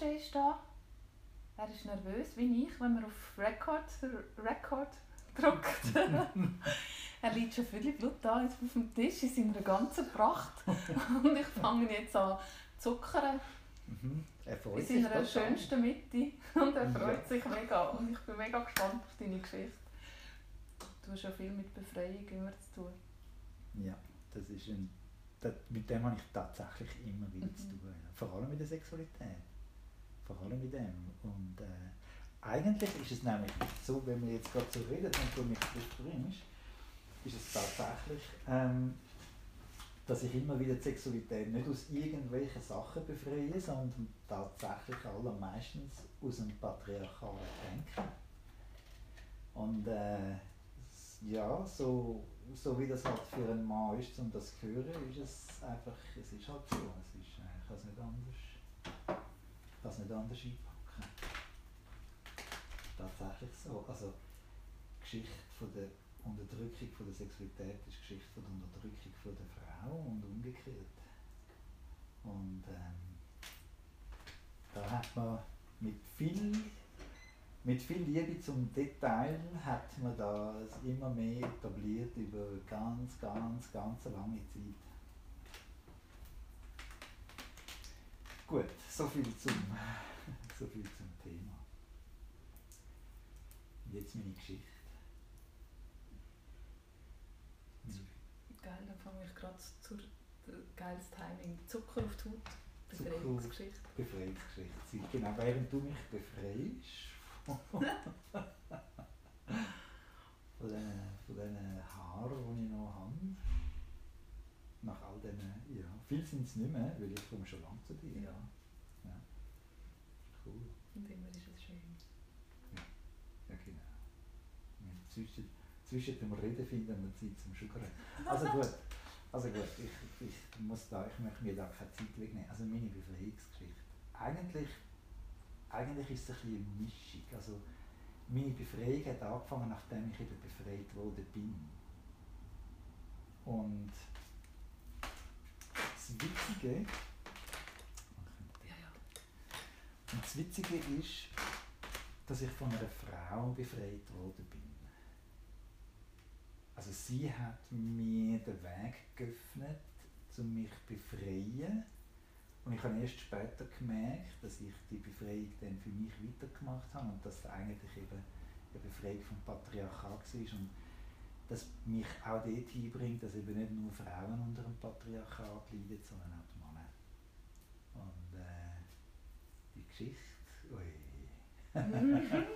Roger ist da. Er ist nervös, wie ich, wenn man auf Record, Record drückt. er liegt schon viel Blut da jetzt auf dem Tisch in seiner ganzen Pracht. Und ich fange jetzt an zu zuckern. Mhm. Er freut in sich seiner total. schönsten Mitte. Und er freut Ja. sich mega. Und ich bin mega gespannt auf deine Geschichte. Du hast ja viel mit Befreiung immer zu tun. Ja, das ist ein, das, mit dem habe ich tatsächlich immer wieder zu Mhm. tun. Ja. Vor allem mit der Sexualität. Vor allem mit dem. Und äh, eigentlich ist es nämlich so, wenn wir jetzt gerade so reden und du mich bringst, ist es tatsächlich, ähm, dass ich immer wieder die Sexualität nicht aus irgendwelchen Sachen befreie, sondern tatsächlich allermeistens aus dem patriarchalen Denken. Und äh, ja, so, so wie das halt für einen Mann ist, um das zu hören, ist es einfach, es ist halt so. Es ist, äh, ich kann nicht anders, kann es nicht anders einpacken. Tatsächlich so. Also, die Geschichte von der Unterdrückung von der Sexualität ist die Geschichte von der Unterdrückung von der Frau und umgekehrt. Und ähm, da hat man mit viel mit viel Liebe zum Detail hat man das immer mehr etabliert über ganz, ganz, ganz lange Zeit. Gut, so viel zum, so viel zum Thema. Und Jetzt meine Geschichte. Geil, dann fange ich gerade zur geiles Timing. Zucker auf die Haut. Befreiungsgeschichte. Befreiungsgeschichte. Genau, während du mich befreist von diesen, von Haaren, die ich noch habe, nach all diesen, ja, viel sind es nicht mehr, weil ich komme schon lange zu dir. Ja. ja. Cool, Und immer ist es schön. ja genau. Und zwischen, zwischen dem Reden finden wir Zeit zum Schuckern. Also gut, also gut, ich, ich muss da, ich möchte mir da keine Zeit wegnehmen. Also meine Befreiungsgeschichte. Eigentlich, eigentlich ist es ein bisschen eine Mischung. Also meine Befreiung hat angefangen, nachdem ich eben befreit worden bin. Und das Witzige, und das Witzige ist, dass ich von einer Frau befreit worden bin. Also sie hat mir den Weg geöffnet, um mich zu befreien. Und ich habe erst später gemerkt, dass ich die Befreiung dann für mich weitergemacht habe und dass das eigentlich eben eine Befreiung vom Patriarchat war. Und das mich auch dort hinbringt, dass eben nicht nur Frauen unter dem Patriarchat leiden, sondern auch die Männer. Und äh, die Geschichte, ui.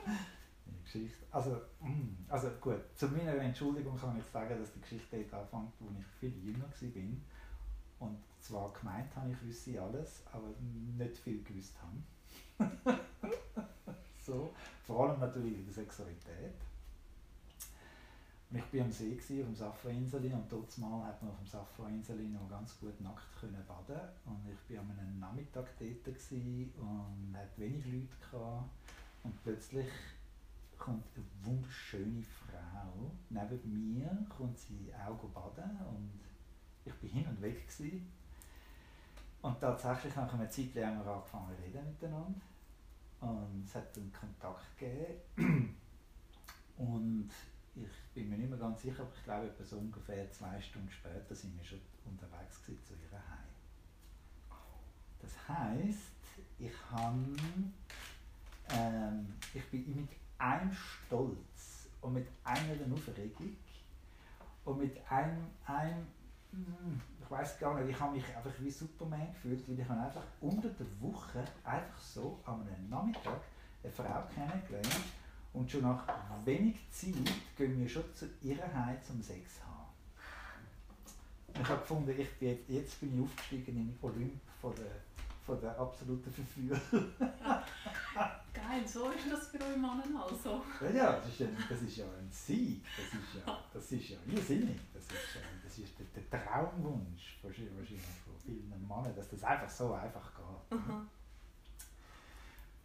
Die Geschichte. Also, mm, also gut, zu meiner Entschuldigung kann ich sagen, dass die Geschichte dort anfängt, als ich viel jünger war. Und zwar gemeint habe, ich wüsste alles, aber nicht viel gewusst habe. so, vor allem natürlich in der Sexualität. Ich war am See, auf dem Safra-Inseli, und dort mal hat man auf dem Safra-Inseli noch ganz gut nackt können baden Und ich war an einem Nachmittag dort gewesen und hat wenig Leute gehabt. Und plötzlich kommt eine wunderschöne Frau neben mir, kommt sie auch baden und ich bin hin und weg gewesen. Und tatsächlich nach einer Zeit haben wir angefangen zu reden miteinander. Und es hat einen Kontakt gegeben. Und ich bin mir nicht mehr ganz sicher, aber ich glaube, etwa so ungefähr zwei Stunden später sind wir schon unterwegs zu ihrer Heim. Das heisst, ich habe ähm, ich bin mit einem Stolz und mit einer Aufregung und mit einem, einem hm, ich weiß gar nicht, ich habe mich einfach wie Superman gefühlt, weil ich einfach unter der Woche einfach so an einem Nachmittag eine Frau kennengelernt und schon nach wenig Zeit gehen wir schon zu ihrer Heim zum Sex haben. Und ich habe gefunden, ich bin jetzt, jetzt bin ich aufgestiegen im Olymp von der, von der absoluten Verführer. Geil, so ist das für euch Männer also. Ja, ja das, ist ja, das ist ja ein Sieg. Das ist ja, das ist ja irrsinnig. Das ist, ja, das ist der, der Traumwunsch wahrscheinlich von vielen Männern, dass das einfach so einfach geht. Aha.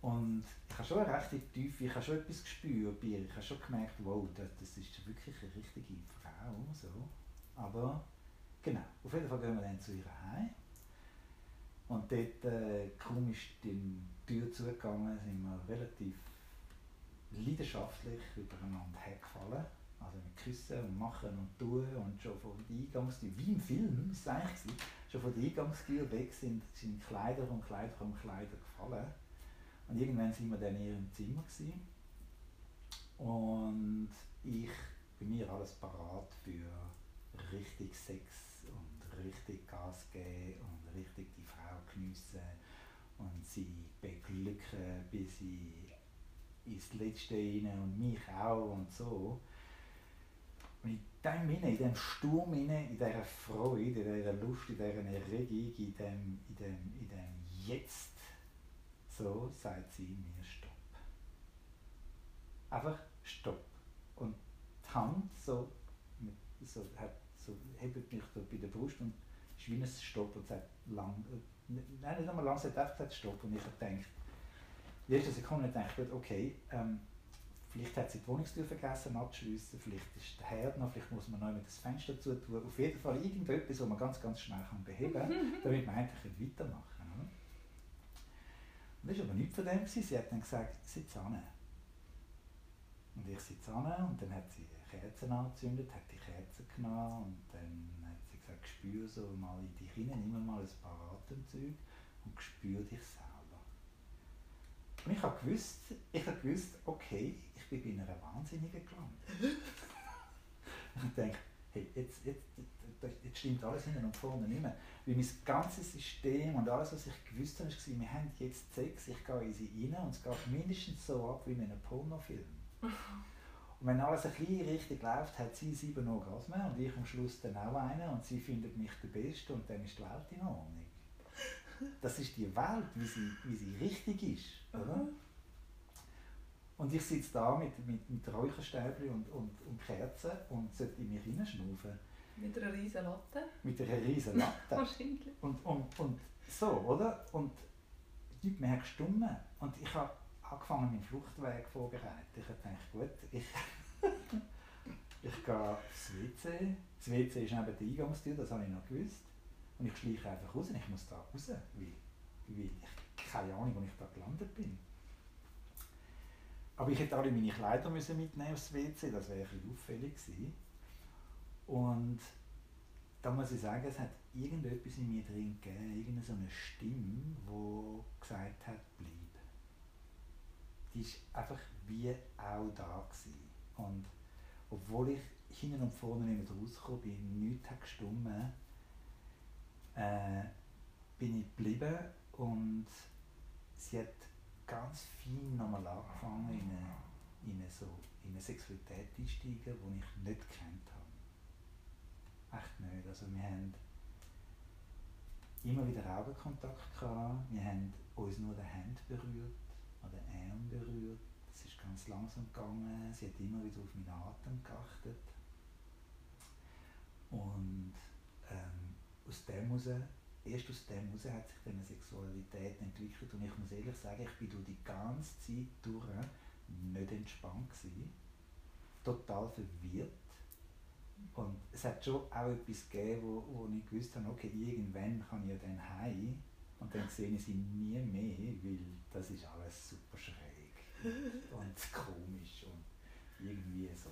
Und ich habe schon eine recht tiefe, ich habe schon etwas gespürt bei ihr. Ich habe schon gemerkt, wow, das, ist wirklich eine richtige Frau. So. Aber genau, auf jeden Fall gehen wir dann zu ihr heim. Und dort, äh, kaum ist die Tür zugegangen, sind wir relativ leidenschaftlich übereinander hergefallen. Also mit Küssen und Machen und Tun und schon von der Eingangstür, wie im Film, ist es eigentlich schon von der Eingangstür weg sind, sind Kleider und Kleider und Kleider gefallen. Und irgendwann sind wir dann in ihrem Zimmer gewesen. und ich bei mir alles parat für richtig Sex und richtig Gas geben und richtig die Frau geniessen und sie beglücken bis sie ins Letzte rein und mich auch und so. Und in dem in dem Sturm, in dieser Freude, in dieser Lust, in dieser Erregung, in dem, in dem, in dem Jetzt, so sagt sie mir Stopp. Einfach Stopp. Und die Hand so, so, hat, so hebt mich so bei der Brust und ist wie ein Stopp und sagt lang, nein, nicht einmal lang, sie hat einfach gesagt Stopp. Und ich habe gedacht, in erster Sekunde dachte ich, okay, ähm, vielleicht hat sie die Wohnungstür vergessen abzuschließen, vielleicht ist der Herd noch, vielleicht muss man neu mit das Fenster zu tun. Auf jeden Fall irgendetwas, was man ganz, ganz schnell kann beheben kann, damit man eigentlich weitermachen. Und das war aber nichts von dem. Gewesen. Sie hat dann gesagt, sitz an. Und ich sitze an und dann hat sie Kerzen angezündet, hat die Kerzen genommen und dann hat sie gesagt, spür so mal in dich hinein, nimm mal ein paar Atemzüge und spür dich selber. Und ich habe gewusst, ich habe gewusst, okay, ich bin bei einer Wahnsinnigen gelandet. ich denke, hey, jetzt, jetzt, jetzt stimmt alles hinten und vorne nicht mehr. Weil mein ganzes System und alles, was ich gewusst habe, war, wir haben jetzt Sex, ich gehe in sie rein und es geht mindestens so ab wie in einem Pornofilm. Und wenn alles ein bisschen richtig läuft, hat sie sieben Orgasmen und ich am Schluss dann auch einen und sie findet mich der Beste und dann ist die Welt in Ordnung. Das ist die Welt, wie sie, wie sie richtig ist. Oder? Mhm. Und ich sitze da mit, mit, mit Räucherstäbchen und, und, und Kerzen und sollte in mich hineinschnaufen. Mit einer riesen Latte? Mit einer riesen Latte. Wahrscheinlich. Und, und, und so, oder? Und die Leute haben gestummen. Und ich habe angefangen, meinen Fluchtweg vorbereitet. Ich habe gedacht, gut, ich, ich gehe aufs WC. Das WC ist neben der Eingangstür, das habe ich noch gewusst. Und ich schleiche einfach raus und ich muss da raus, weil, weil ich keine Ahnung, wo ich da gelandet bin. Aber ich hätte alle meine Kleider müssen mitnehmen aufs WC, das wäre ein auffällig gewesen. Und da muss ich sagen, es hat irgendetwas in mir drin gegeben, irgendeine Stimme, die gesagt hat, bleib. Die war einfach wie auch da. Gewesen. Und obwohl ich hinten und vorne nicht mehr rausgekommen bin, nichts hat gestummen, äh, bin ich geblieben und sie hat ganz fein nochmal angefangen, in eine, in eine, so, in eine Sexualität einsteigen, die ich nicht gekannt habe. Echt nicht. Also wir haben immer wieder Augenkontakt gehabt, wir haben uns nur die Hand berührt, an den Arm berührt. Es ist ganz langsam gegangen, sie hat immer wieder auf meinen Atem geachtet. Und ähm, aus dem heraus erst aus dem heraus hat sich dann eine Sexualität entwickelt und ich muss ehrlich sagen, ich bin durch die ganze Zeit durch nicht entspannt gewesen, total verwirrt und es hat schon auch etwas gegeben, wo, wo ich gewusst habe, okay, irgendwann kann ich ja dann heim und dann sehe ich sie nie mehr, weil das ist alles super schräg und komisch und irgendwie so.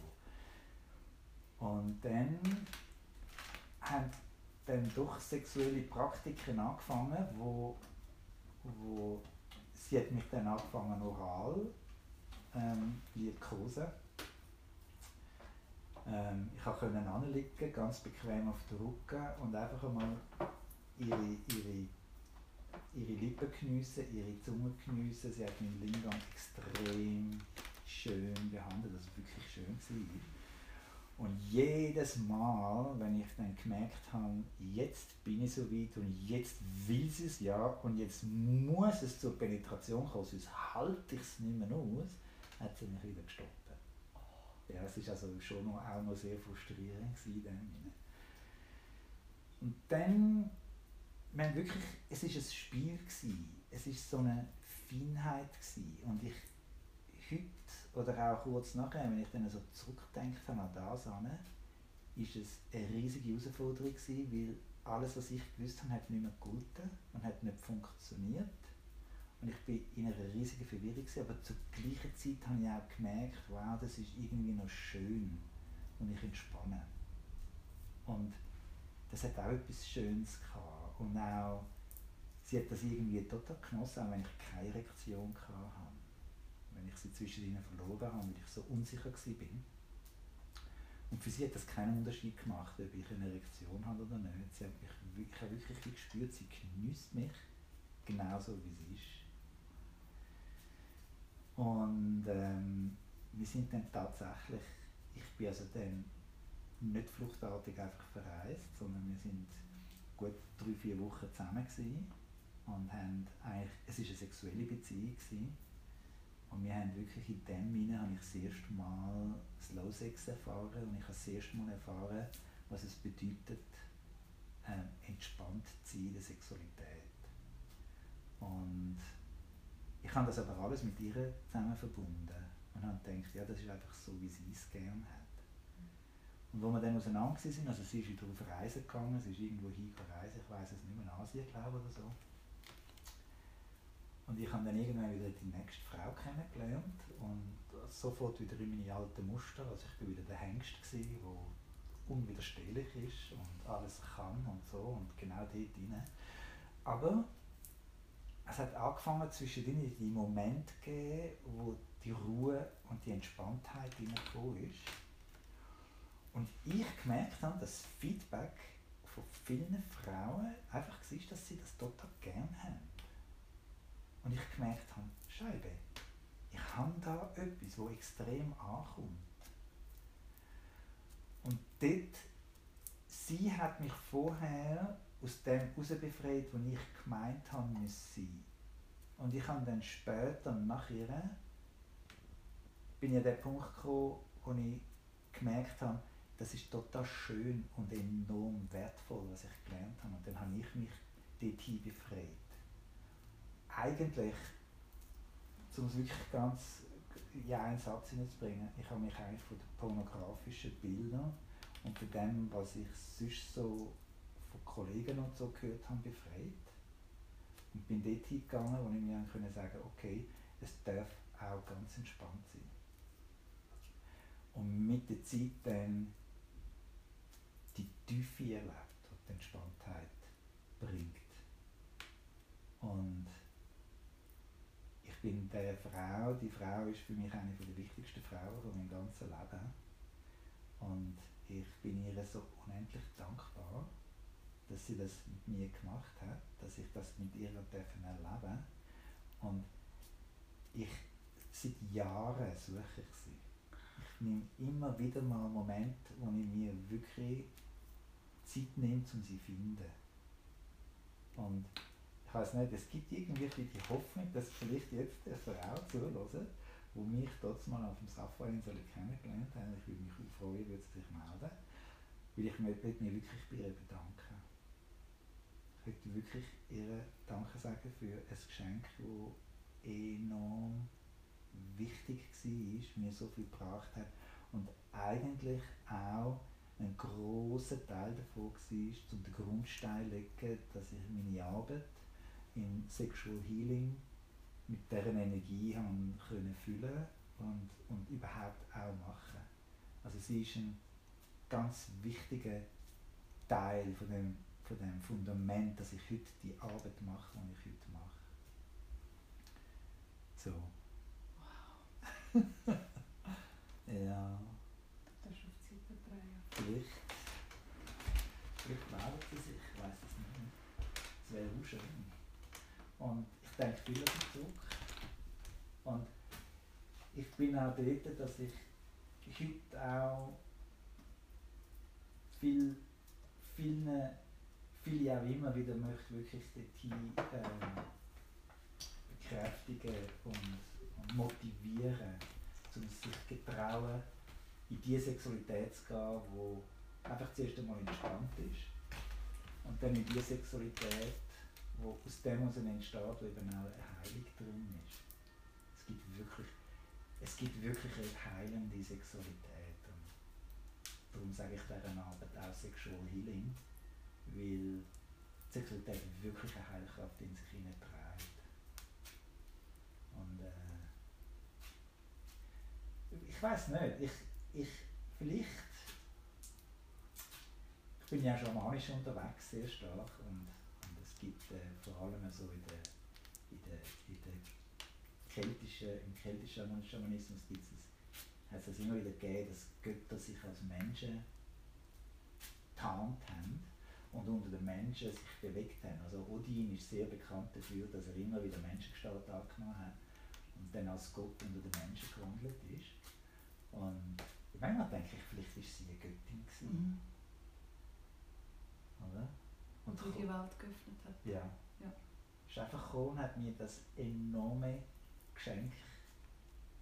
Und dann haben dann doch sexuelle Praktiken angefangen, wo, wo sie hat mich dann angefangen oral ähm, liebkosen. Ähm, ich konnte anliegen, ganz bequem auf den Rücken und einfach einmal ihre, ihre, ihre Lippen geniessen, ihre Zunge geniessen. Sie hat meinen Lingam extrem schön behandelt, war wirklich schön. Gewesen. Und jedes Mal, wenn ich dann gemerkt habe, jetzt bin ich so weit und jetzt will sie es ja und jetzt muss es zur Penetration kommen, sonst halte ich es nicht mehr aus, hat sie mich wieder gestoppt. Ja, es war also schon noch, auch noch sehr frustrierend. Gewesen, und dann, wir wirklich, es war ein Spiel, gewesen. es war so eine Feinheit. Gewesen. Und ich, heute oder auch kurz nachher, wenn ich dann so zurückdenke an das an, ist es eine riesige Herausforderung gewesen, weil alles, was ich gewusst habe, hat nicht mehr gegolten und hat nicht funktioniert. Und ich bin in einer riesigen Verwirrung gewesen, aber zur gleichen Zeit habe ich auch gemerkt, wow, das ist irgendwie noch schön und ich entspanne. Und das hat auch etwas Schönes gehabt. Und auch, sie hat das irgendwie total genossen, auch wenn ich keine Reaktion hatte. Wenn ich sie zwischen ihnen verloren habe, weil ich so unsicher war. Und für sie hat das keinen Unterschied gemacht, ob ich eine Erektion habe oder nicht. Sie hat mich wirklich, wirklich gespürt, sie genießt mich genauso wie sie ist. Und ähm, wir sind dann tatsächlich, ich bin also dann nicht fluchtartig einfach verreist, sondern wir sind gut drei, vier Wochen zusammen gewesen und haben eigentlich, es war eine sexuelle Beziehung gewesen, und wir haben wirklich in dem Sinne habe ich das erste Mal Slow Sex erfahren und ich habe das erste Mal erfahren, was es bedeutet, ähm, entspannt zu sein in der Sexualität. Und ich habe das aber alles mit ihr zusammen verbunden und habe gedacht, ja, das ist einfach so, wie sie es gerne hat. Und wo wir dann auseinander sind, also sie ist wieder auf Reise gegangen, sie ist irgendwo hingereist, ich weiß es nicht mehr, in Asien glaube oder so. Und ich habe dann irgendwann wieder die nächste Frau kennengelernt und sofort wieder in meine alten Muster. Also ich war wieder der Hengst, der unwiderstehlich ist und alles kann und so und genau dort rein. Aber es hat angefangen zwischen zwischendrin die Moment gegeben, wo die Ruhe und die Entspanntheit reingekommen ist. Und ich gemerkt habe, dass Feedback von vielen Frauen einfach war, dass sie das total gerne haben. Und ich gemerkt habe, Scheibe, ich habe da etwas, wo extrem ankommt. Und dort, sie hat mich vorher aus dem herausbefreit, wo ich gemeint habe, muss sein. Und ich habe dann später, nach ihr, bin ich an den Punkt gekommen, wo ich gemerkt habe, das ist total schön und enorm wertvoll, was ich gelernt habe. Und dann habe ich mich dorthin befreit. Eigentlich, um es wirklich ganz in einen Satz hineinzubringen, ich habe mich eigentlich von den pornografischen Bildern und von dem, was ich sonst so von Kollegen und so gehört habe, befreit. Und bin dort hingegangen, wo ich mir können sagen okay, es darf auch ganz entspannt sein. Und mit der Zeit dann die Tiefe erlebt, die die Entspanntheit bringt. Und ich bin der Frau, die Frau ist für mich eine der wichtigsten Frauen von meinem ganzen Leben. Und ich bin ihr so unendlich dankbar, dass sie das mit mir gemacht hat, dass ich das mit ihr dürfen erleben Und ich, seit Jahren suche ich sie. Ich nehme immer wieder mal Momente, wo ich mir wirklich Zeit nehme, um sie zu finden. Und ich weiß nicht, es gibt irgendwie die Hoffnung, dass vielleicht jetzt eine Frau zuhört, die mich dort mal auf dem Safari-Insel kennengelernt hat. Ich würde mich freuen, würde sie sich melden. Weil ich mich wirklich bei ihr bedanken. Ich möchte wirklich ihr Danke sagen für ein Geschenk, das enorm wichtig war, mir so viel gebracht hat und eigentlich auch ein großer Teil davon war, um den Grundstein zu legen, dass ich meine Arbeit im Sexual Healing mit dieser Energie haben können füllen und, und überhaupt auch machen. Also sie ist ein ganz wichtiger Teil von dem, von dem Fundament, dass ich heute die Arbeit mache, die ich heute mache. So. Wow. ja. Du darfst auf die Seite drehen. Vielleicht. Vielleicht meldet sie sich, ich weiß es nicht. Es wäre auch schön. Und ich denke viel an den Zug. Und ich bin auch dort, dass ich heute auch viel, vielen, viele auch immer wieder möchte wirklich dorthin ähm, bekräftigen und, und motivieren, um sich getrauen, in die Sexualität zu gehen, die einfach zuerst einmal entspannt ist. Und dann in die Sexualität, wo aus dem heraus entsteht, wo eben auch eine Heilung drin ist. Es gibt wirklich, es gibt wirklich eine heilende Sexualität. Und darum sage ich dieser Arbeit auch Sexual Healing, weil Sexualität wirklich eine Heilkraft in sich trägt. Und äh, ich weiß nicht, ich, ich vielleicht ich bin ja schamanisch unterwegs sehr stark und, und es gibt äh, vor allem so in der, in der, in der keltischen, im keltischen Schamanismus gibt es es immer wieder gegeben, dass Götter sich als Menschen tarnt haben und unter den Menschen sich bewegt haben. Also Odin ist sehr bekannt dafür, dass er immer wieder Menschengestalt angenommen hat und dann als Gott unter den Menschen gewandelt ist. Und manchmal denke ich, vielleicht war sie eine Göttin. Gewesen. Mhm. Oder? Und, und die die Welt geöffnet hat. Ja. ja. Ist einfach gekommen und hat mir das enorme Geschenk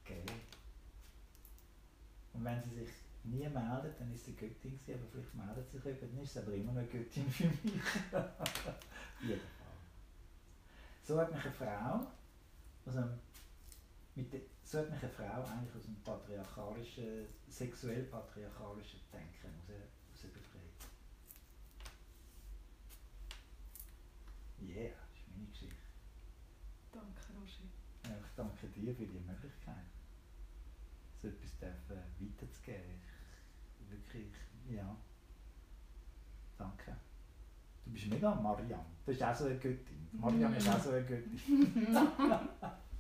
gegeben. Und wenn sie sich nie meldet, dann ist sie Göttin gewesen, aber vielleicht meldet sie sich jemand, dann ist sie aber immer noch eine Göttin für mich. Jeden Fall. So hat mich eine Frau, also mit de, so hat mich eine Frau eigentlich aus dem patriarchalischen, sexuell patriarchalischen Denken raus, raus befreit. Yeah, das ist meine Geschichte. Danke, Roger. Ja, ich danke dir für die Möglichkeit so etwas dürfen weiterzugeben. Wirklich, ja. Danke. Du bist mega Marianne. Du bist auch so eine Göttin. Marianne ist auch so eine Göttin.